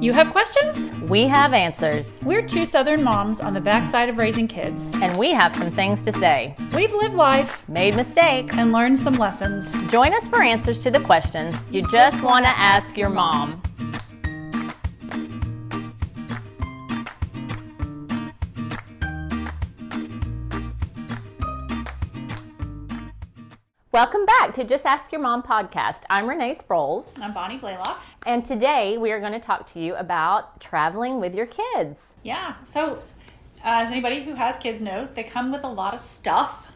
You have questions? We have answers, We're two Southern moms on the backside of raising kids. and we have some things to say. We've lived life Made mistakes. and learned some lessons. Join us for answers to the questions you just want to ask your mom. Welcome back to Just Ask Your Mom podcast. I'm Renee Sproles, I'm Bonnie Blaylock. And today we are going to talk to you about traveling with your kids. Yeah, so uh, as anybody who has kids know, they come with a lot of stuff.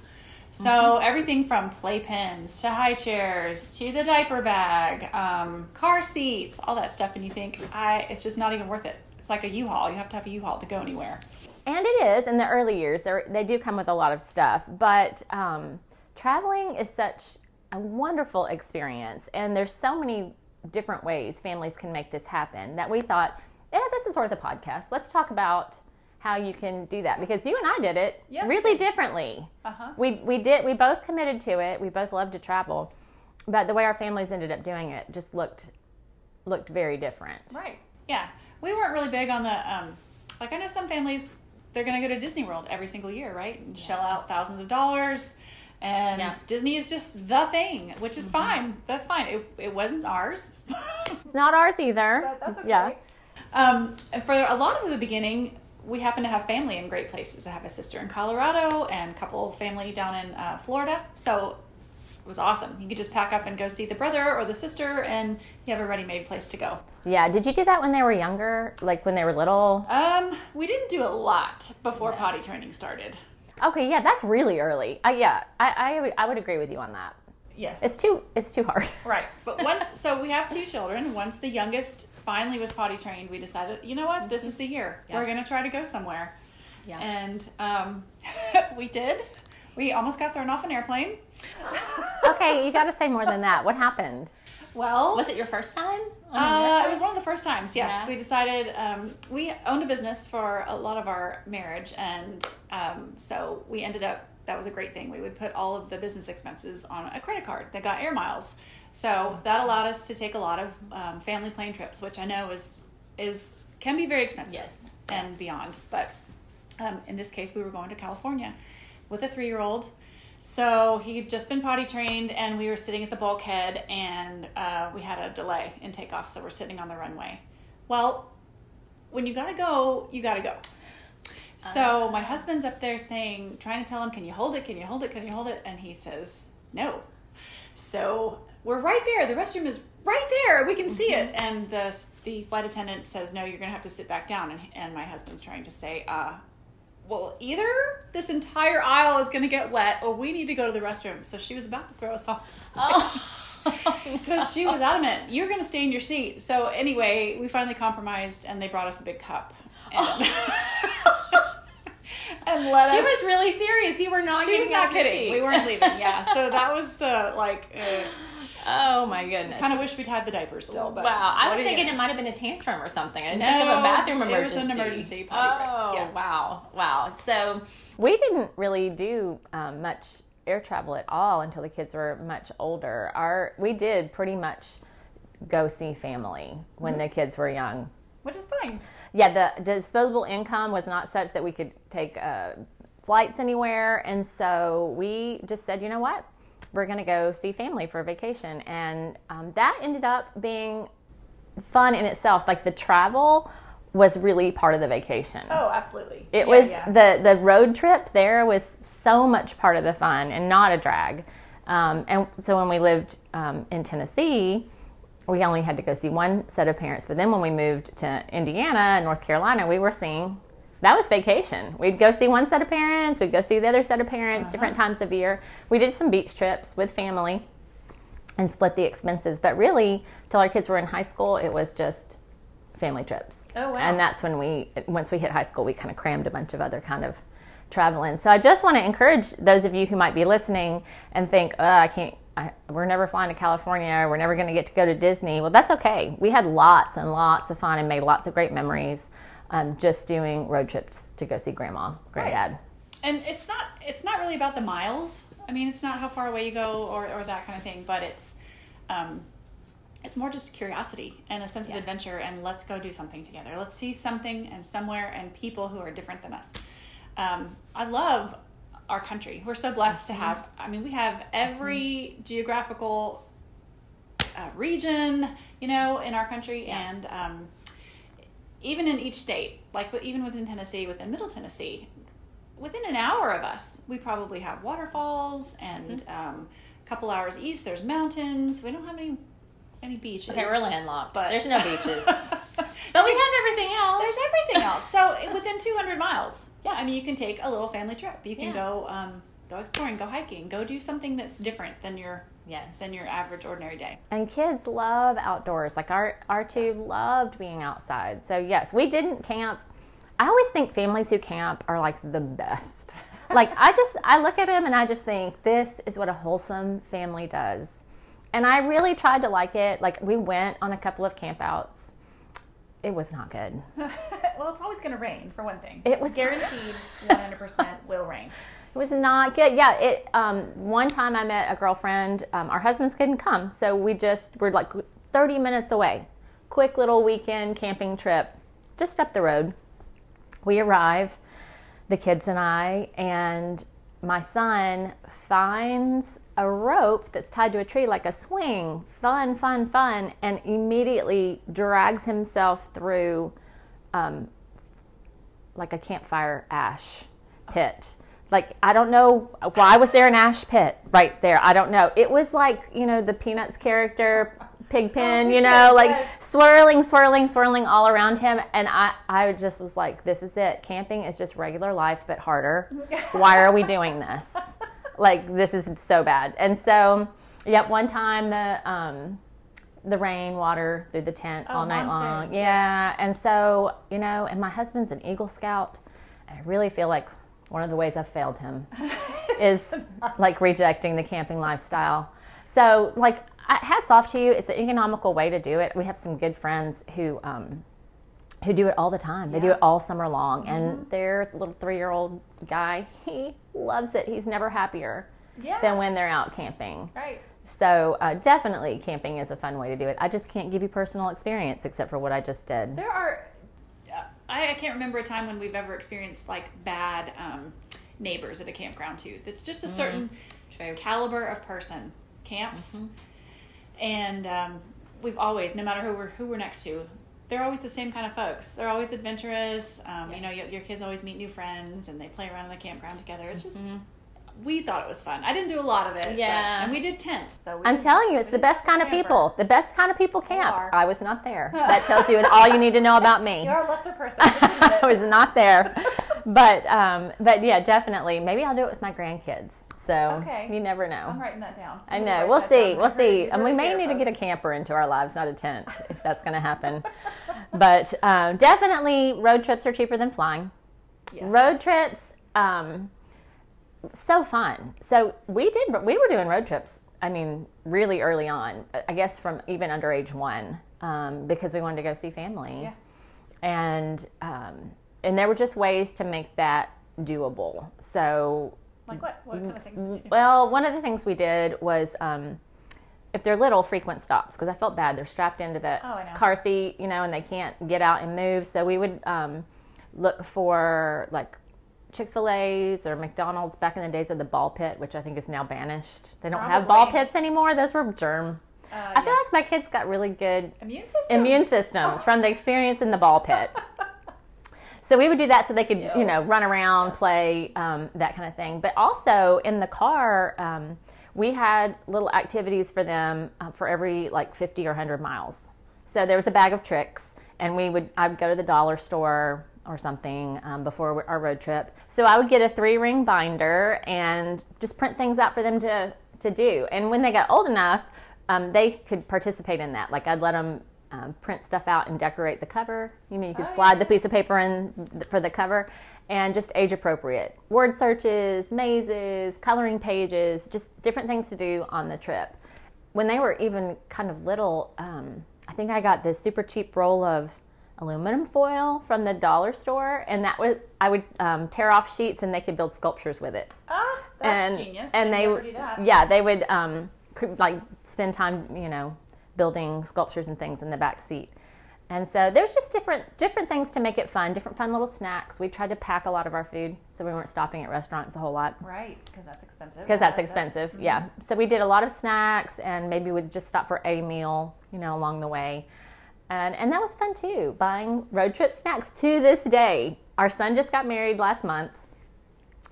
So everything from playpens to high chairs to the diaper bag, um, car seats, all that stuff, and you think, I, it's just not even worth it. It's like a U-Haul. You have to have a U-Haul to go anywhere. And it is in the early years. They do come with a lot of stuff, but um, traveling is such a wonderful experience, and there's so many different ways families can make this happen that we thought, yeah, this is worth a podcast. Let's talk about how you can do that because you and I did it Yes, really differently. Uh-huh. We we did we both committed to it. We both love to travel, but the way our families ended up doing it just looked looked very different. Right. Yeah. We weren't really big on the um like I know some families they're going to go to Disney World every single year, right? And shell out thousands of dollars and Yeah. Disney is just the thing, which is fine. That's fine. It, it wasn't ours. It's not ours either. that's okay. Yeah. Um, for a lot of the beginning, we happen to have family in great places. I have a sister in Colorado and a couple of family down in uh, Florida. So it was awesome. You could just pack up and go see the brother or the sister, and you have a ready-made place to go. Yeah. Did you do that when they were younger, like when they were little? Um, we didn't do a lot before potty training started. Okay, yeah, that's really early. Uh, yeah, I, I I would agree with you on that. Yes. It's too it's too hard. right. But once, so we have two children. Once the youngest finally was potty trained, we decided, you know what, this is the year. Yeah. We're going to try to go somewhere. Yeah. And um, we did. We almost got thrown off an airplane. okay, you got to say more than that. What happened? Well, Was it your first time? Uh, it was one of the first times. Yes, Yeah. we decided um, we owned a business for a lot of our marriage, and um, so we ended up. That was a great thing. We would put all of the business expenses on a credit card that got air miles. So that allowed us to take a lot of um, family plane trips, which I know is is can be very expensive Yes. and beyond. But um, in this case, we were going to California with a three year old. So he had just been potty trained, and we were sitting at the bulkhead, and uh, we had a delay in takeoff, so we're sitting on the runway. Well, when you gotta go, you gotta go. So my husband's up there saying, trying to tell him, "Can you hold it? Can you hold it? Can you hold it?" And he says, "No." So we're right there. The restroom is right there. We can see it. And the the flight attendant says, "No, you're gonna have to sit back down." And and my husband's trying to say, uh, well, either this entire aisle is going to get wet or we need to go to the restroom. So she was about to throw us off because she was adamant, you're going to stay in your seat. So anyway, we finally compromised and they brought us a big cup. And, and let She us. was really serious. You were not. she was not kidding. We weren't leaving. Yeah. So that was the like. Uh, Oh my goodness. kind of wish we'd had the diapers still. But Wow, I was are you thinking it might have been a tantrum or something. I didn't No, think of a bathroom emergency. it was an emergency. Oh, Yeah. wow, wow. So we didn't really do um, much air travel at all until the kids were much older. Our we did pretty much go see family when Mm-hmm. the kids were young. which is fine. Yeah, the disposable income was not such that we could take uh, flights anywhere, and so we just said, you know what, we're going to go see family for a vacation, and um, that ended up being fun in itself. Like the travel was really part of the vacation. Oh, absolutely. It Yeah, was yeah. the the road trip there was so much part of the fun and not a drag. Um, and so when we lived um, in Tennessee, we only had to go see one set of parents. But then when we moved to Indiana and North Carolina, we were seeing that was vacation. We'd go see one set of parents, we'd go see the other set of parents, uh-huh. different times of year. We did some beach trips with family and split the expenses. But really, till our kids were in high school, it was just family trips. Oh, wow. And that's when we, once we hit high school, we kind of crammed a bunch of other kind of travel in. So I just want to encourage those of you who might be listening and think, oh, I can't, I, we're never flying to California, we're never going to get to go to Disney. Well, that's okay. We had lots and lots of fun and made lots of great memories um, just doing road trips to go see grandma, granddad. and it's not it's not really about the miles. I mean, it's not how far away you go or, or that kind of thing, but it's um, it's more just curiosity and a sense Yeah. of adventure and let's go do something together let's see something and somewhere and people who are different than us um, i love our country we're so blessed to have i mean we have every geographical uh, region you know in our country Yeah. and um, even in each state like even within tennessee within middle tennessee within an hour of us we probably have waterfalls and Mm-hmm. um, a couple hours east there's mountains we don't have any any beaches Okay, we're landlocked. But- There's no beaches. but we have everything else. there's everything else so within 200 miles Yeah. i mean you can take a little family trip you can Yeah. go um, go exploring go hiking go do something that's different than your Yes. than your average ordinary day And kids love outdoors. Like our our two loved being outside. So yes, we didn't camp. I always think families who camp are like the best. Like I just I look at them and I just think this is what a wholesome family does. And I really tried to like it. Like we went on a couple of campouts. It was not good. well it's always going to rain for one thing It was- guaranteed 100% will rain It was not good. Yeah, it. Um, one time I met a girlfriend. Um, our husbands couldn't come, so we just were like 30 minutes away. Quick little weekend camping trip, just up the road. We arrive, the kids and I, and my son finds a rope that's tied to a tree like a swing. Fun, fun, fun, and immediately drags himself through um, like a campfire ash pit. Like I don't know why was there an ash pit right there. I don't know. It was like you know the Peanuts character, Pigpen. You know, like yes. swirling, swirling, swirling all around him, and I I just was like, this is it. Camping is just regular life but harder. Why are we doing this? Like this is so bad. And so, yep. One time the um, the rain, water through the tent Oh, all night monsoon, long. yes. Yeah. And so, you know, and my husband's an Eagle Scout. And I really feel like one of the ways I've failed him is like rejecting the camping lifestyle. So, like, hats off to you. It's an economical way to do it. We have some good friends who, um, who do it all the time. They do it all summer long. And their little three year old guy, he loves it. He's never happier yeah than when they're out camping. right So uh, definitely, camping is a fun way to do it. I just can't give you personal experience except for what I just did. There are, I, I can't remember a time when we've ever experienced like bad um, neighbors at a campground too. That's just a certain True. caliber of person camps, and um, we've always, no matter who we're who we're next to, they're always the same kind of folks. They're always adventurous. Um, You know, your, your kids always meet new friends and they play around in the campground together. It's just. We thought it was fun. I didn't do a lot of it. but- Yeah. and we did tents. So we I'm telling you, it's the best kind of camper. people. The best kind of people camp. I was not there. That tells you all you need to know about me. You're a lesser person. I was not there, but um, but yeah, definitely. Maybe I'll do it with my grandkids. So Okay. you never know. I'm writing that down. I know. We'll see. down. We'll see. And we may here, need to get a camper into our lives, not a tent, if that's going to happen. But um, definitely, road trips are cheaper than flying. Yes. Road trips, um, so fun. So we did. We were doing road trips. I mean, really early on. I guess from even under age one, um, because we wanted to go see family. Yeah. And um, and there were just ways to make that doable. So Like what? What kind of things would you do? well, one of the things we did was um, if they're little, frequent stops because I felt bad. They're strapped into the Oh, car seat, you know, and they can't get out and move. So we would um, look for like Chick Fil A's or McDonald's back in the days of the ball pit, which I think is now banished. They don't have ball pits anymore. Those were germ. Uh, I feel yeah. like my kids got really good immune system. immune systems from the experience in the ball pit. So we would do that so they could, Yeah. you know, run around, play, um, that kind of thing. But also in the car, um, we had little activities for them uh, for every like 50 or 100 miles. So there was a bag of tricks, and we would I would go to the dollar store or something um, before our road trip. So I would get a three ring binder and just print things out for them to to do. And when they got old enough, um, they could participate in that. Like I'd let them um, print stuff out and decorate the cover. You know, you could Oh, slide yeah. the piece of paper in th- for the cover, and just age appropriate word searches, mazes, coloring pages, just different things to do on the trip. When they were even kind of little, um, I think I got this super cheap roll of aluminum foil from the dollar store, and that was I would um, tear off sheets and they could build sculptures with it Ah, that's and genius. and they would yeah they would um like spend time you know building sculptures and things in the back seat. And so there's just different different things to make it fun, different fun little snacks. We tried to pack a lot of our food so we weren't stopping at restaurants a whole lot. Right, because that's expensive. Because that's expensive, mm-hmm. yeah. So we did a lot of snacks and maybe we'd just stop for a meal, you know, along the way. And and that was fun too, buying road trip snacks to this day. Our son just got married last month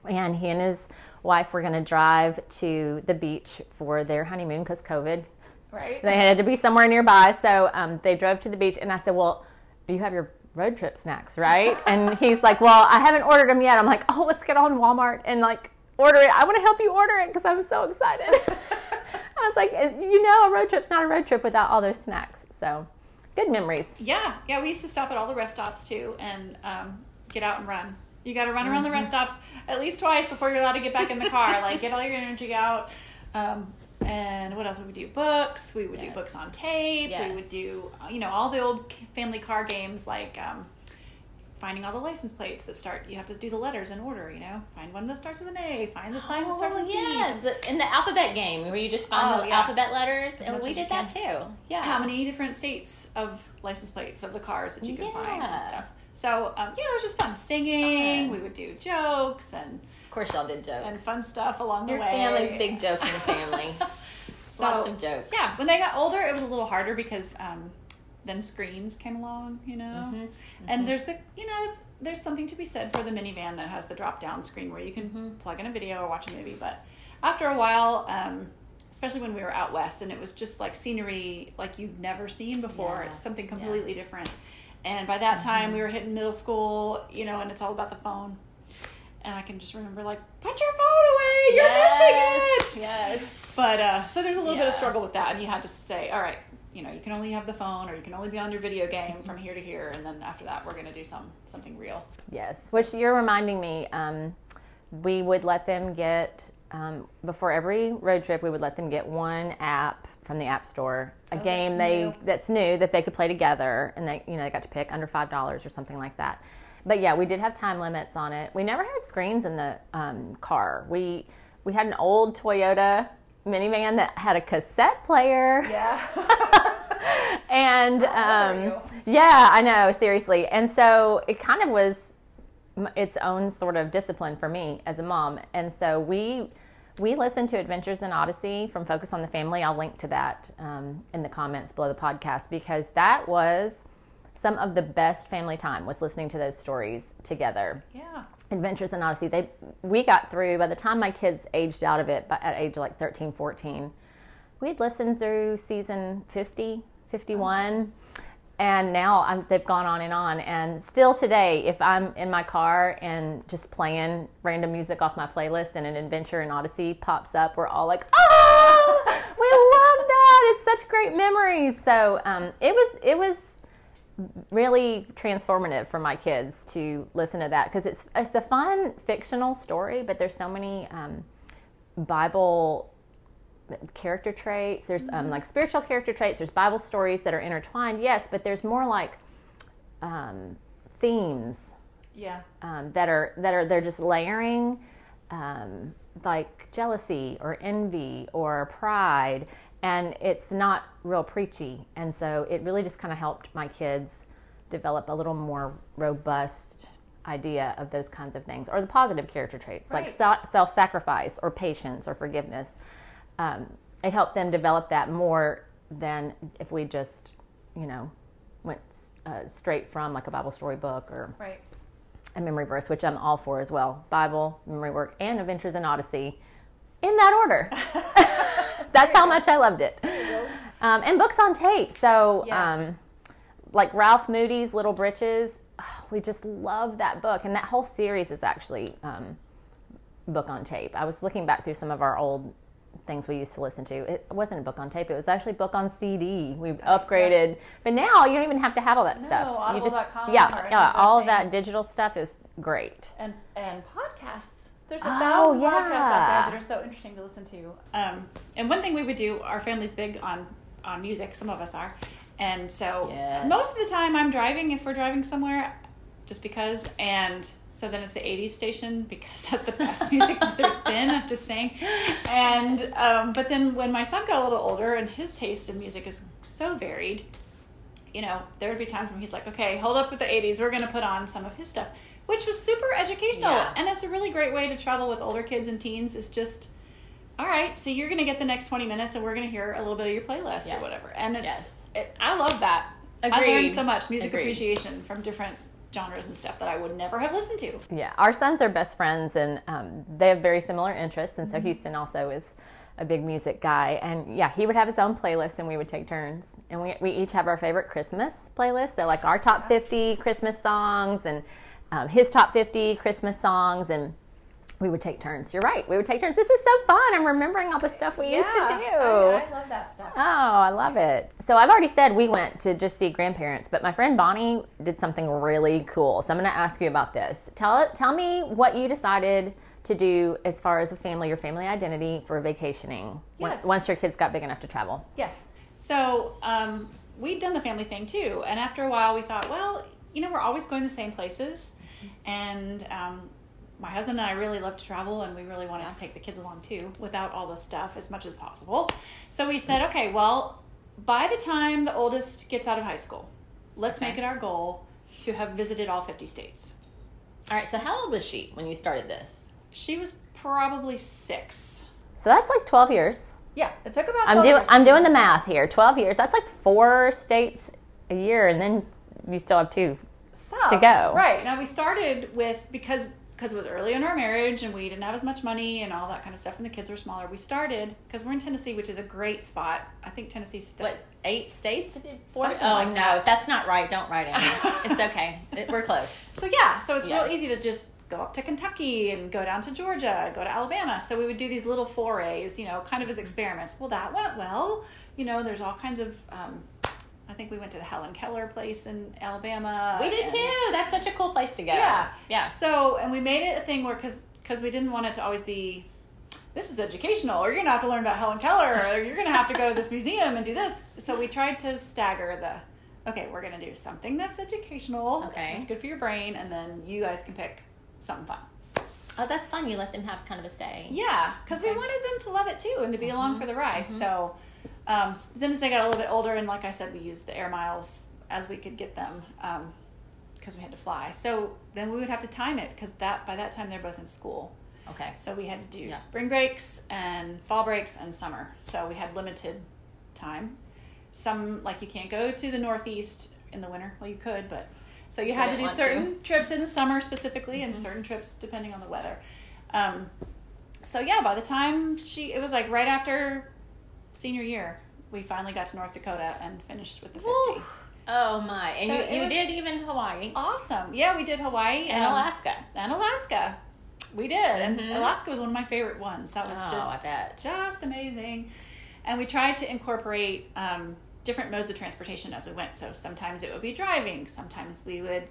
and he and his wife were going to drive to the beach for their honeymoon because COVID Right. They had to be somewhere nearby. So um, they drove to the beach, and I said, Well, do you have your road trip snacks, right? and he's like, Well, I haven't ordered them yet. I'm like, Oh, let's get on Walmart and like order it. I want to help you order it because I'm so excited. I was like, You know, a road trip's not a road trip without all those snacks. So good memories. Yeah. Yeah. We used to stop at all the rest stops too and um, get out and run. You got to run around mm-hmm. the rest stop at least twice before you're allowed to get back in the car. like, get all your energy out. Um, and what else would we do? Books. We would yes. do books on tape. Yes. We would do, you know, all the old family car games like um, finding all the license plates that start. You have to do the letters in order. You know, find one that starts with an A. Find the sign oh, that starts with yes. B. Yes, in the alphabet game where you just find oh, the yeah. alphabet letters, and we did that too. Yeah. How many different states of license plates of the cars that you can yeah. find and stuff. So um, yeah, it was just fun singing. Fun. We would do jokes and of course y'all did jokes and fun stuff along Your the way. Your family's big joking family. so, Lots of jokes. Yeah, when they got older, it was a little harder because um, then screens came along, you know. Mm-hmm, mm-hmm. And there's the you know it's there's something to be said for the minivan that has the drop down screen where you can mm-hmm. plug in a video or watch a movie. But after a while. Um, especially when we were out west and it was just like scenery like you've never seen before yeah. it's something completely yeah. different and by that time, mm-hmm. we were hitting middle school, you know, and it's all about the phone. And I can just remember, like, put your phone away, you're yes. missing it. Yes. But uh, so there's a little yeah. bit of struggle with that, and you had to say, all right, you know, you can only have the phone, or you can only be on your video game from here to here, and then after that, we're going to do some something real. Yes. Which you're reminding me. Um, we would let them get um, before every road trip. We would let them get one app from the App Store, a oh, game that's they new. that's new that they could play together, and they you know they got to pick under five dollars or something like that. But yeah, we did have time limits on it. We never had screens in the um, car. We we had an old Toyota minivan that had a cassette player. Yeah. and um, yeah, I know seriously. And so it kind of was its own sort of discipline for me as a mom. And so we we listened to Adventures in Odyssey from Focus on the Family. I'll link to that um, in the comments below the podcast because that was some of the best family time was listening to those stories together. Yeah. Adventures in Odyssey. They we got through by the time my kids aged out of it, but at age like 13, 14, we'd listened through season 50, 51. Oh, and now I'm, they've gone on and on and still today if i'm in my car and just playing random music off my playlist and an adventure in odyssey pops up we're all like oh we love that it's such great memories so um, it was it was really transformative for my kids to listen to that because it's it's a fun fictional story but there's so many um, bible character traits. There's um, mm-hmm. um, like spiritual character traits. There's Bible stories that are intertwined, yes, but there's more like um, themes. Yeah. Um, that are that are they're just layering, um, like jealousy or envy or pride, and it's not real preachy, and so it really just kind of helped my kids develop a little more robust idea of those kinds of things or the positive character traits right. like self-sacrifice or patience or forgiveness um, it helped them develop that more than if we just, you know, went uh, straight from like a Bible story book or right. a memory verse, which I'm all for as well. Bible, memory work, and Adventures in Odyssey in that order. That's how much I loved it. Um, and books on tape. So, yeah. um, like Ralph Moody's Little Britches, oh, we just love that book. And that whole series is actually um, book on tape. I was looking back through some of our old things we used to listen to. It wasn't a book on tape; it was actually a book on CD. We've upgraded, but now you don't even have to have all that no, stuff. You just yeah, yeah, all of that digital stuff is great. And and podcasts. There's a oh, thousand yeah. podcasts out there that are so interesting to listen to. Um, and one thing we would do, our family's big on on music. Some of us are, and so yes. most of the time I'm driving. If we're driving somewhere, just because. And so then it's the 80s station because that's the best music that there's been. I'm just saying. And um, but then when my son got a little older and his taste in music is so varied, you know, there would be times when he's like, okay, hold up with the 80s. We're going to put on some of his stuff, which was super educational. Yeah. And it's a really great way to travel with older kids and teens. Is just, all right, so you're going to get the next 20 minutes and we're going to hear a little bit of your playlist or whatever. And it's, Yes. it, I love that. I Agreed. learned so much music Agreed. appreciation from different genres and stuff that I would never have listened to. Yeah, our sons are best friends, and um, they have very similar interests. And so Houston also is a big music guy, and yeah, he would have his own playlist, and we would take turns. And we we each have our favorite Christmas playlist. So like our top fifty Christmas songs, and um, his top fifty Christmas songs, and we would take turns. You're right, we would take turns. This is so fun. I'm remembering all the stuff we used to do. I love that stuff. Oh, I love it. So I've already said we went to just see grandparents, but my friend Bonnie did something really cool. So I'm going to ask you about this. Tell tell me what you decided to do as far as a family, your family identity for vacationing Yes. once your kids got big enough to travel. Yeah. So um, we'd done the family thing too, and after a while, we thought, well, you know, we're always going the same places, and um, my husband and I really love to travel, and we really wanted to take the kids along too, without all the stuff as much as possible. So we said, okay, well, by the time the oldest gets out of high school, let's Okay. make it our goal to have visited all 50 states. All right. So how old was she when you started this? She was probably six. So that's like 12 years. Yeah, it took about. I'm 12 doing years. I'm doing the math here. 12 years. That's like four states a year, and then you still have two. Some. to go. Right. Now we started with because because it was early in our marriage and we didn't have as much money and all that kind of stuff and the kids were smaller. We started because we're in Tennessee, which is a great spot. I think Tennessee's still What eight states? Something oh like no, that. if that's not right, don't write it. it's okay. It- We're close. So yeah, so it's Yeah. real easy to just go up to Kentucky and go down to Georgia, go to Alabama. So we would do these little forays, you know, kind of as experiments. Well, that went well. You know, there's all kinds of. Um, think we went to the Helen Keller place in Alabama. We did too. That's such a cool place to go. Yeah. Yeah. So, and we made it a thing where, because because we didn't want it to always be, this is educational, or you're gonna have to learn about Helen Keller, or you're gonna have to go to this museum and do this. So we tried to stagger the, okay, we're gonna do something that's educational, Okay. it's good for your brain, and then you guys can pick something fun. Oh, that's fun. You let them have kind of a say. Yeah, because we wanted them to love it too and to be along mm-hmm. for the ride. Mm-hmm. So um, then as they got a little bit older, and like I said, we used the air miles as we could get them because we had to fly. So then we would have to time it because that by that time they're both in school. Okay. So we had to do Yeah. spring breaks and fall breaks and summer. So we had limited time. Some like you can't go to the Northeast in the winter. Well, you could, but so you had to do certain trips in the summer specifically, and certain trips depending on the weather. Um, so yeah, by the time she, it was like right after senior year, we finally got to North Dakota and finished with the fifty. Woo. Oh my! And So you, you did even Hawaii Awesome. Yeah, we did Hawaii and um, Alaska. and Alaska. We did, and Mhm. Alaska was one of my favorite ones. That was Oh, just just amazing. And we tried to incorporate um, different modes of transportation as we went. So sometimes it would be driving. Sometimes we would.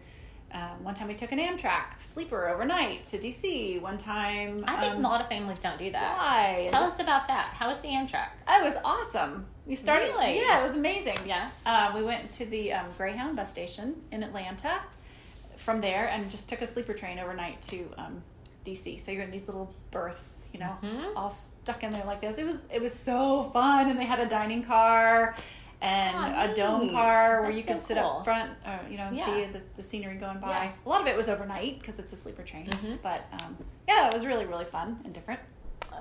Um, one time we took an Amtrak sleeper overnight to DC. One time I think um, a lot of families don't do that. fly. Tell Just- us about that. How was the Amtrak? It was awesome. We started. Really? Yeah, it was amazing. Yeah. Uh, we went to the um, Greyhound bus station in Atlanta from there and just took a sleeper train overnight to um, DC. So you're in these little berths, you know, Mhm. all stuck in there like this. It was it was so fun, and they had a dining car and Oh, a dome neat. car where That's you could so sit cool. up front, uh, you know, and Yeah. see the, the scenery going by. Yeah. A lot of it was overnight because it's a sleeper train, Mhm. but um, yeah, it was really really fun and different.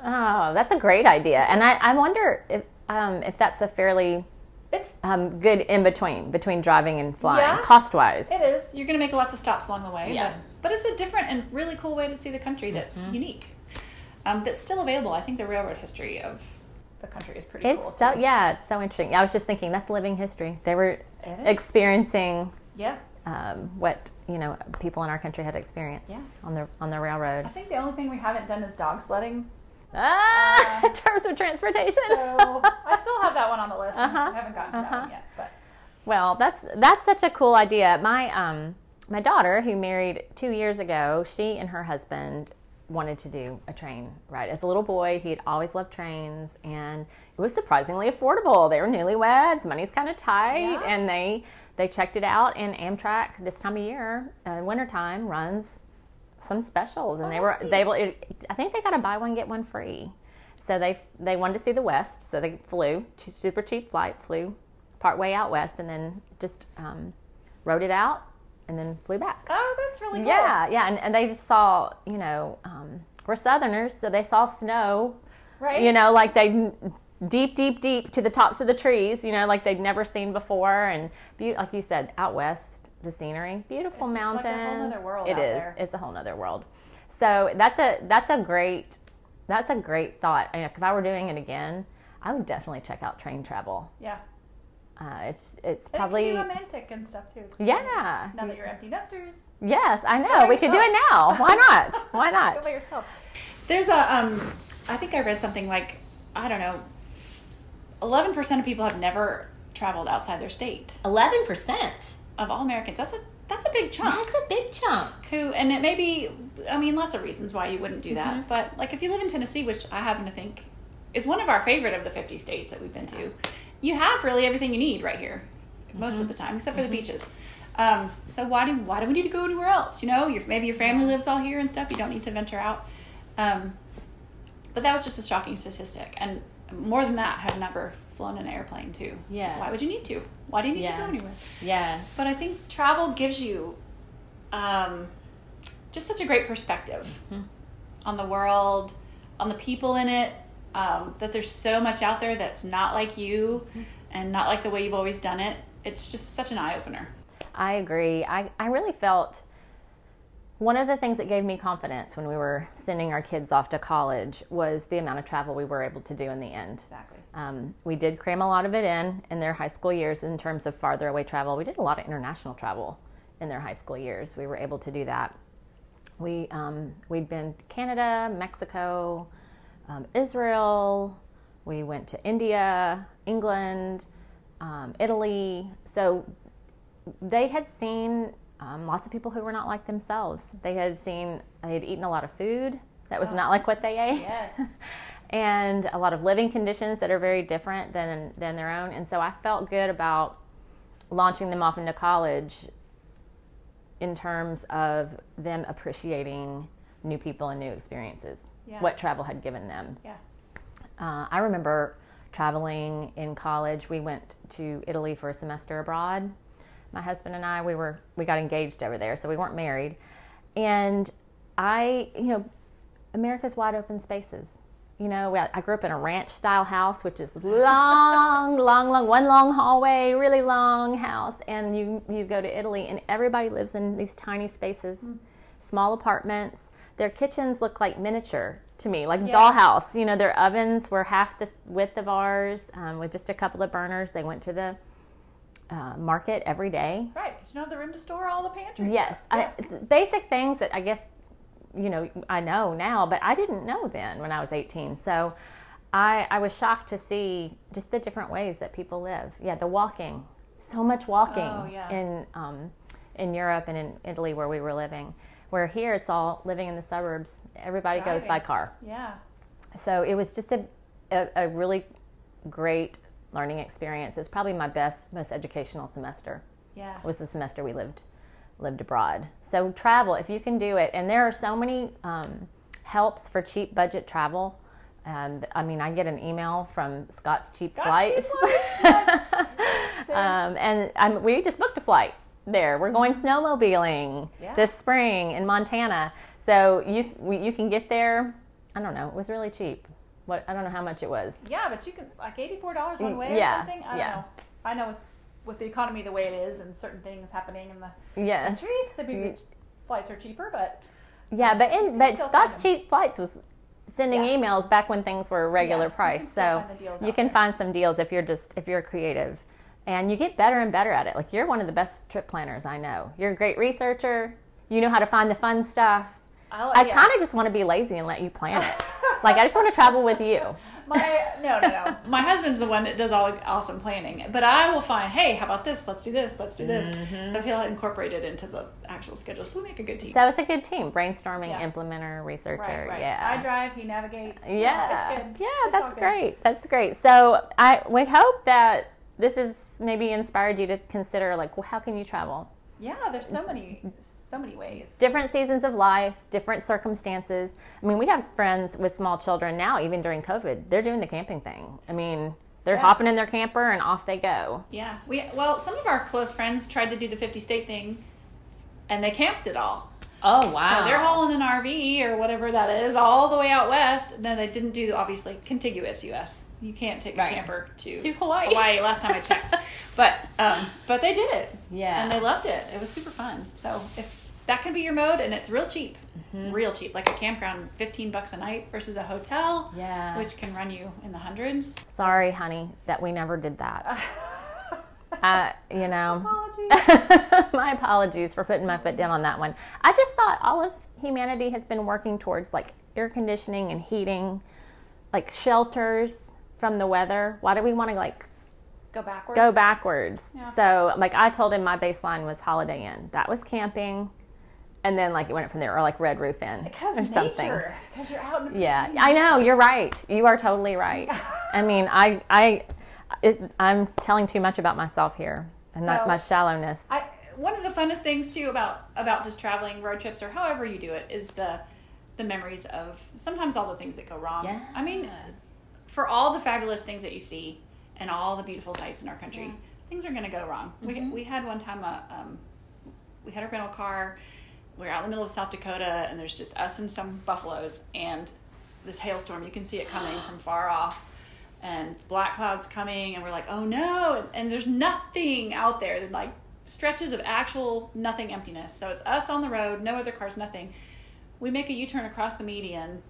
Oh, that's a great idea. And I, I wonder if um, if that's a fairly It's um, good in between between driving and flying, Yeah. cost wise. It is. You're going to make lots of stops along the way, Yeah. but but it's a different and really cool way to see the country that's unique. Um, that's still available. I think the railroad history of the country is pretty It's cool. so too. yeah, it's so interesting. I was just thinking that's living history. They were experiencing Yeah. um, what you know people in our country had experienced Yeah. on the on the railroad. I think the only thing we haven't done is dog sledding. Ah, Uh, in terms of transportation. So I still have that one on the list. Uh-huh. I haven't gotten to that Uh-huh. one yet, but Well, that's that's such a cool idea. My um my daughter, who married two years ago, she and her husband wanted to do a train ride. As a little boy, he'd always loved trains, and it was surprisingly affordable. They were newlyweds, money's kind of tight, Yeah. and they they checked it out. And Amtrak this time of year, uh, wintertime, runs some specials, and Oh, they were they will. It, I think they got a buy one get one free. So they they wanted to see the West, so they flew super cheap flight, flew part way out west, and then just um, rode it out, and then flew back. Oh, that's really cool. Yeah, yeah, and, and they just saw, you know, um, we're Southerners, so they saw snow, Right. you know, like they deep, deep, deep to the tops of the trees, you know, like they'd never seen before, and be- like you said, out west, the scenery, beautiful mountains. It's like mountains. a whole nother world It is. there. It's a whole nother world. So that's a that's a great that's a great thought. And if I were doing it again, I would definitely check out train travel. Yeah. Uh, it's it's And probably it can be romantic and stuff too. It's yeah. Now that you're empty nesters, Yes, I know. We could do it now. Why not? Why not? go by yourself. There's a um, I think I read something like I don't know, eleven percent of people have never traveled outside their state. Eleven percent. Of all Americans, that's a that's a big chunk. That's a big chunk. who and it may be i mean lots of reasons why you wouldn't do that Mm-hmm. but like if you live in tennessee which i happen to think is one of our favorite of the 50 states that we've been to you have really everything you need right here most Mm-hmm. of the time except for the beaches um, so why do why do we need to go anywhere else you know your, maybe your family lives all here and stuff you don't need to venture out um, but that was just a shocking statistic and more than that have never flown an airplane too Yeah. why would you need to why do you need yes. to go anywhere Yes. but I think travel gives you um, just such a great perspective on the world, on the people in it. Um, that there's so much out there that's not like you and not like the way you've always done it. It's just such an eye opener. I agree. I, I really felt one of the things that gave me confidence when we were sending our kids off to college was the amount of travel we were able to do in the end. Exactly. Um, we did cram a lot of it in in their high school years in terms of farther away travel. We did a lot of international travel in their high school years. We were able to do that. We um, we'd been to Canada, Mexico, um, Israel. We went to India, England, um, Italy. So they had seen um, lots of people who were not like themselves. They had seen they had eaten a lot of food that was not like what they ate. Yes. and a lot of living conditions that are very different than than their own. And so I felt good about launching them off into college in terms of them appreciating new people and new experiences. Yeah. What travel had given them. Yeah. Uh, I remember traveling in college. We went to Italy for a semester abroad. My husband and I, we were we got engaged over there, so we weren't married. And I, you know, America's wide open spaces. You know, I I grew up in a ranch style house, which is long, long, long, one long hallway, really long house. And you you go to Italy, and everybody lives in these tiny spaces, small apartments. Their kitchens look like miniature to me, like Yeah. dollhouse. You know, their ovens were half the width of ours, um, with just a couple of burners. They went to the uh, market every day. Right. you have the room to store all the pantry Yes, stuff. I, basic things that I guess you know I know now, but I didn't know then when I was 18. So I I was shocked to see just the different ways that people live. Yeah, the walking, so much walking Oh, yeah. in um, in Europe and in Italy where we were living. Where here it's all living in the suburbs. Everybody goes by car. yeah. So it was just a, a, a really great learning experience. It was probably my best, most educational semester Yeah. It was the semester we lived lived abroad. So travel, if you can do it, and there are so many um, helps for cheap budget travel. Um, I mean, I get an email from Scott's Cheap Scott's Flights, Cheap um, and I'm, we just booked a flight there. We're going snowmobiling Yeah. this spring in Montana. So you you can get there. I don't know. It was really cheap. What I don't know how much it was. Yeah, but you can like eighty-four dollars one mm, way Yeah, or something. I don't know. I know with, with the economy the way it is and certain things happening in the Yes. country, the big mm. flights are cheaper. But Yeah, but in but Scott's Cheap Flights was sending Yeah. emails back when things were regular Yeah, you price. can so you can find some deals if you're just if you're creative. And you get better and better at it. Like you're one of the best trip planners I know. You're a great researcher. You know how to find the fun stuff. I, I yeah. kind of just want to be lazy and let you plan it. Like I just want to travel with you. My no, no, no. My husband's the one that does all the awesome planning, but I will find, hey, how about this? Let's do this. Let's do this. Mm-hmm. So he'll incorporate it into the actual schedule. So we make a good team. So it's a good team. Brainstorming, Yeah. implementer, researcher. right, right. Yeah. I drive. He navigates. Yeah, it's good. yeah, It's that's great. That's great. So I we hope that this has maybe inspired you to consider like, well, how can you travel? Yeah, there's so many, so many ways. Different seasons of life, different circumstances. I mean, we have friends with small children now, even during COVID. They're doing the camping thing. I mean, they're Yeah. hopping in their camper and off they go. Yeah, we well, some of our close friends tried to do the 50 state thing, and they camped it all. Oh wow. So they're hauling an RV or whatever that is all the way out west. Then they didn't do obviously contiguous U.S. You can't take Right. a camper to To Hawaii. Hawaii last time I checked, but um, but they did it. Yeah. and they loved it. It was super fun. So if that can be your mode, and it's real cheap, Mm-hmm. real cheap, like a campground, fifteen bucks a night versus a hotel, Yeah. which can run you in the hundreds. Sorry, honey, that we never did that. uh, you know, Apologies. my apologies for putting my foot down on that one. I just thought all of humanity has been working towards like air conditioning and heating, like shelters from the weather. Why do we want to like Go backwards. go backwards? Yeah. So, like, I told him my baseline was Holiday Inn. That was camping. And then, like, it went from there, or like Red Roof Inn Because or something. nature. Because you're out in the Yeah, I know. You're right. You are totally right. I mean, I, I, it, I'm telling too much about myself here, and not So- my shallowness. I one of the funnest things too about about just traveling road trips or however you do it is the the memories of sometimes all the things that go wrong. Yeah. I mean, for all the fabulous things that you see and all the beautiful sights in our country, things are going to go wrong. We we had one time a um, we had a rental car. We are out in the middle of South Dakota, and there's just us and some buffaloes, and this hailstorm. You can see it coming from far off, and black clouds coming, and we're like, oh no! And, and there's nothing out there. There's like stretches of actual nothing emptiness. So it's us on the road, no other cars, nothing. We make a U-turn across the median,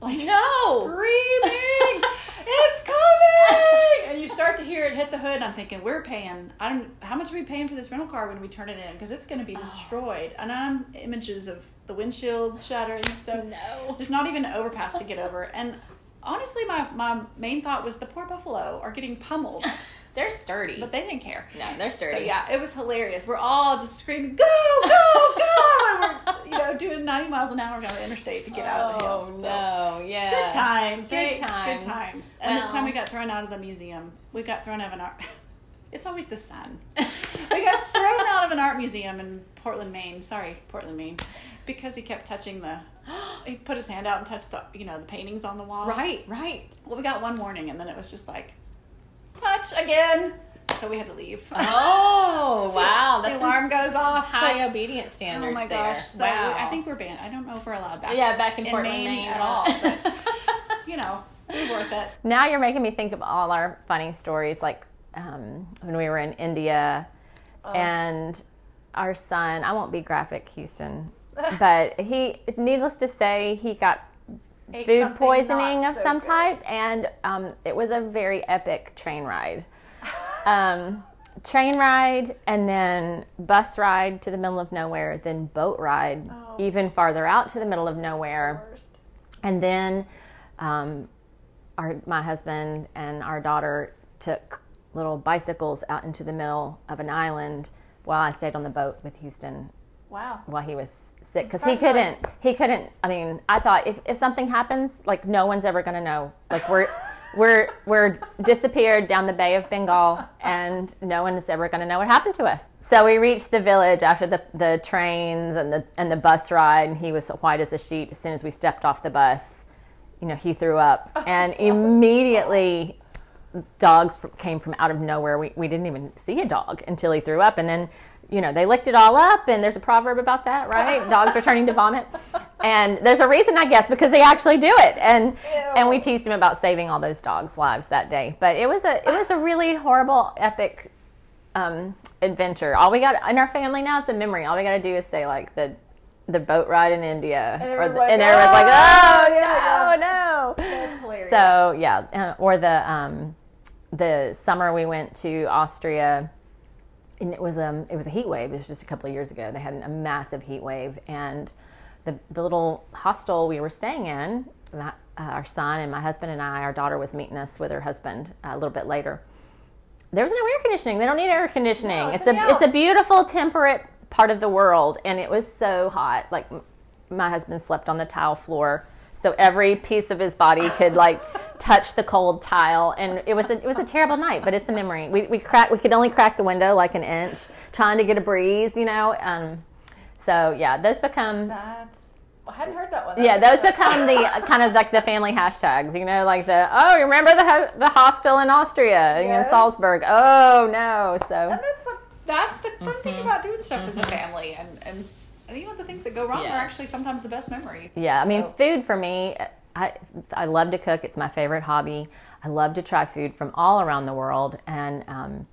like No. screaming, it's coming! And you start to hear it hit the hood. And I'm thinking, we're paying. I don't. How much are we paying for this rental car when we turn it in? Because it's going to be destroyed. And I'm images of the windshield shattering and stuff. No. There's not even an overpass to get over. And honestly, my my main thought was the poor buffalo are getting pummeled, They're sturdy. but they didn't care. no, they're So sturdy. yeah, it was hilarious. We're all just screaming, "Go, go, go!" and we're you know doing 90 miles an hour down the interstate to get out of the hill. Oh So, no, yeah. Good times, Good right? times. Good times. And the time we got thrown out of the museum, we got thrown out of an art. It's always the son. we got thrown out of an art museum in Portland, Maine. Sorry, Portland, Maine, because he kept touching the. He put his hand out and touched the you know the paintings on the wall. Right, right. Well, we got one warning, and then it was just like, touch again. So we had to leave. Oh wow, the alarm goes off. High obedience standards oh my there. gosh! So wow. we- I think we're banned. I don't know if we're allowed back. yeah, back in, in Portland, Maine Maine, at all, but- you know, it worth it. now you're making me think of all our funny stories, like um, when we were in India, Oh. and our son. I won't be graphic, Houston, but he. Needless to say, he got Ate food poisoning of so some good. type, and um, it was a very epic train ride. Um, train ride, and then bus ride to the middle of nowhere, then boat ride Oh. even farther out to the middle of nowhere, and then um, our my husband and our daughter took little bicycles out into the middle of an island while I stayed on the boat with Houston Wow. while he was sick because he couldn't he couldn't i mean i thought if, if something happens like no one's ever going to know. Like we're we're we're disappeared down the bay of bengal and no one is ever going to know what happened to us. So we reached the village after the, the trains and the and the bus ride and he was white as a sheet as soon as we stepped off the bus. You know he threw up. And immediately dogs came from out of nowhere. We, we didn't even see a dog until he threw up. And then, you know, they licked it all up. And there's a proverb about that, right? Dogs returning to vomit. And there's a reason, I guess, because they actually do it. And and we teased him about saving all those dogs' lives that day. But it was a it was a really horrible, epic um, adventure. All we got in our family now, it's a memory. All we got to do is say like the the boat ride in India, and everyone's the, like, and everyone's like, "Oh, oh yeah, no, no. That's hilarious. So yeah, uh, or the um, the summer we went to Austria, and it was um it was a heat wave. It was just a couple of years ago. They had a massive heat wave, and the the little hostel we were staying in, that, uh, our son and my husband and I, our daughter was meeting us with her husband uh, a little bit later. There was no air conditioning. They don't need air conditioning. No, it's it's a the it's a beautiful temperate part of the world, and it was so hot. Like m- my husband slept on the tile floor, so every piece of his body could like touch the cold tile, and it was a, it was a terrible night. But it's a memory. We we crack we could only crack the window like an inch, trying to get a breeze, you know. Um, so yeah, those become That's. I hadn't heard that one. yeah, those good become the uh, kind of like the family hashtags, you know, like the oh, remember the ho- the hostel in Austria, you know, Salzburg. Oh no, so And that's what. That's the fun Mm-hmm. thing about doing stuff as a family, and and you know the things that go wrong Yes. are actually sometimes the best memories. yeah. I mean, food for me, I I love to cook. It's my favorite hobby. I love to try food from all around the world, and um,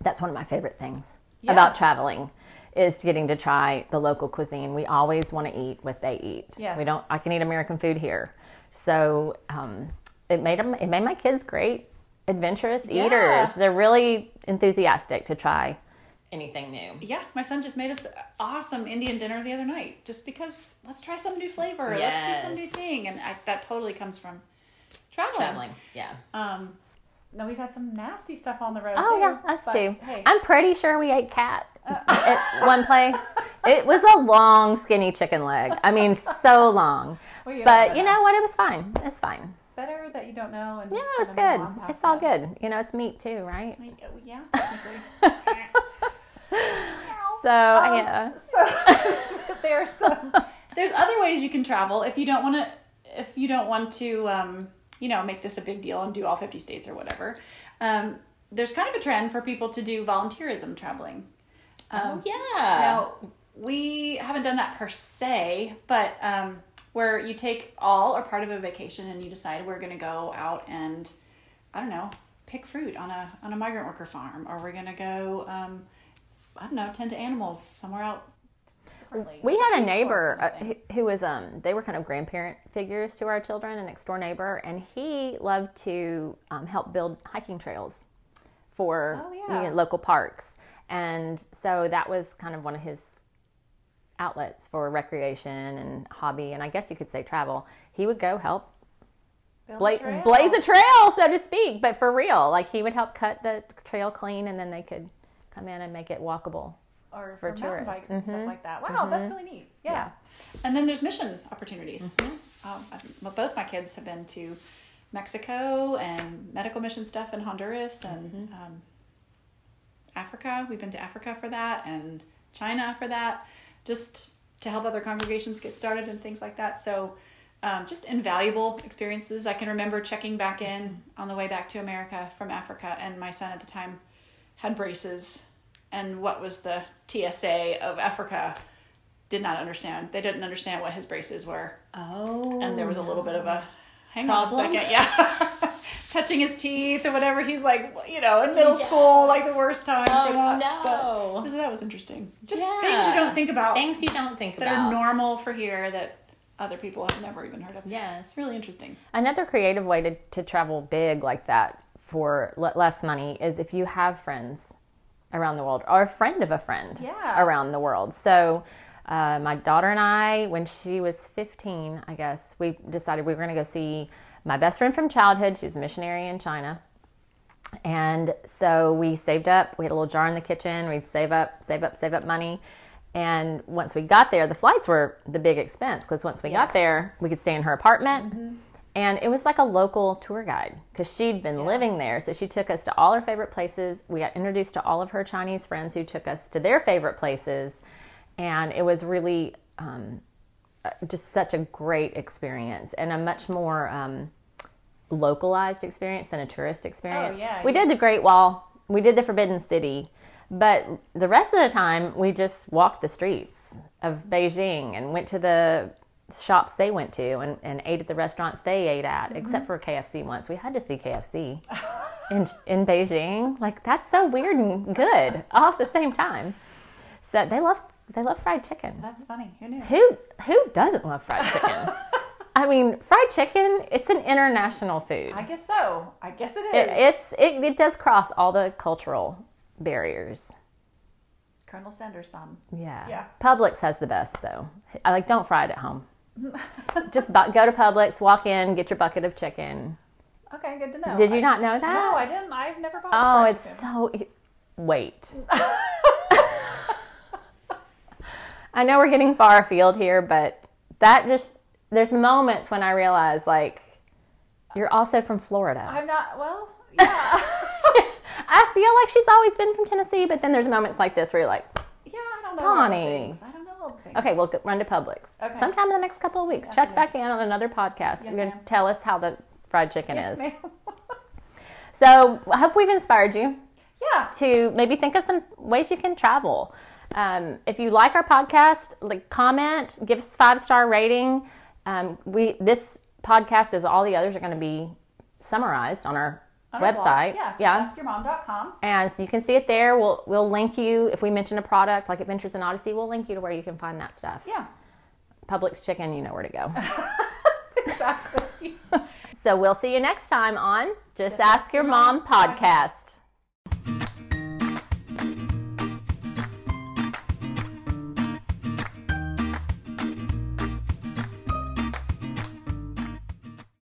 that's one of my favorite things Yeah. about traveling. Is getting to try the local cuisine. We always want to eat what they eat. Yes. We don't. I can eat American food here, so um, it made them. It made my kids great, adventurous Yeah. eaters. They're really enthusiastic to try anything new. Yeah, my son just made us awesome Indian dinner the other night, just because let's try some new flavor, let's do some new thing, and I, that totally comes from traveling. Traveling. Yeah. Um, no, we've had some nasty stuff on the road. Oh too, yeah, us but, too. Hey, I'm pretty sure we ate cat at one place. It was a long, skinny chicken leg. I mean, so long. Well, you but never you know. know what? It was fine. It's fine. better that you don't know. And Yeah, it's good. move on past It's all good. You know, it's meat too, right? I mean, uh, Yeah, technically. So Um, yeah, So there's some, there's other ways you can travel if you don't want to if you don't want to um, you know make this a big deal and do all 50 states or whatever. Um, there's kind of a trend for people to do volunteerism traveling. Um, Oh, yeah. Now we haven't done that per se, but um, where you take all or part of a vacation and you decide we're going to go out and I don't know pick fruit on a on a migrant worker farm, or we're going to go um, I don't know tend to animals somewhere out. we had a neighbor uh, who, who was um they were kind of grandparent figures to our children, a next door neighbor, and he loved to um, help build hiking trails for Oh, you know, local parks, and so that was kind of one of his outlets for recreation and hobby, and I guess you could say travel. He would go help Build a blaze a trail, so to speak, but for real. Like he would help cut the trail clean, and then they could come in and make it walkable. or for for, mountain bikes and stuff Mhm. like that. Wow, that's really neat. Yeah. Yeah. And then there's mission opportunities. Um, I- well, both my kids have been to Mexico and medical mission stuff in Honduras and um, Africa. We've been to Africa for that and China for that, just to help other congregations get started and things like that. So, um, just invaluable experiences. I can remember checking back in on the way back to America from Africa, and my son at the time had braces. And what was the TSA of Africa? Did not understand. They didn't understand what his braces were Oh. and there was a little bit of a hang Problem? on a second, yeah, touching his teeth or whatever. He's like, you know, in middle school, like the worst time Oh, for that. no. But, so that was interesting. Just Yeah. things you don't think about Things you don't think that about. are normal for here that other people have never even heard of. Yes. it's really interesting. Another creative way to, to travel big like that for l- less money is if you have friends around the world or a friend of a friend Yeah. around the world. So, uh, my daughter and I, when she was 15, I guess, we decided we were going to go see my best friend from childhood. She was a missionary in China. And so we saved up. We had a little jar in the kitchen. We'd save up, save up, save up money. And once we got there, the flights were the big expense because once we got there, we could stay in her apartment. And it was like a local tour guide because she'd been living there. So she took us to all her favorite places. We got introduced to all of her Chinese friends who took us to their favorite places. And it was really um, uh, just such a great experience and a much more um, localized experience than a tourist experience. yeah, we you- did the Great Wall, we did the Forbidden City, but the rest of the time we just walked the streets of Beijing and went to the shops they went to and, and ate at the restaurants they ate at, mm-hmm. except for KFC once. We had to see KFC in in Beijing. Like that's so weird and good all at the same time. So they love they love fried chicken. That's funny. Who knew? Who who doesn't love fried chicken? I mean, fried chicken, it's an international food. I guess so. I guess it is. It, it's it, it does cross all the cultural barriers. Colonel Sanders'. Yeah. Yeah. Publix has the best though. I like don't fry it at home. Just bu- go to Publix, walk in, get your bucket of chicken. Okay, good to know. Did you I- not know that? No, I didn't. I've never bought. Oh, it's chicken. so. Wait. I know we're getting far afield here, but that just there's moments when I realize like you're also from Florida. I'm not. Well, yeah, I feel like she's always been from Tennessee, but then there's moments like this where you're like, yeah. I don't know. all Bonnie. I don't know. All okay, we'll run to Publix. Okay. Sometime in the next couple of weeks, Yeah, check back in on another podcast. Yes, you're going to tell us how the fried chicken Yes, is. So I hope we've inspired you. yeah. to maybe think of some ways you can travel. Um, if you like our podcast, like comment, give us five star rating. Um, we this podcast, as all the others, are going to be summarized on our On our blog. website. Yeah. Just yeah. askyourmom.com. And so you can see it there. We'll we'll link you if we mention a product like Adventures in Odyssey. We'll link you to where you can find that stuff. Yeah. Publix chicken, you know where to go. Exactly. so we'll see you next time on Just, Just Ask Your Mom podcast.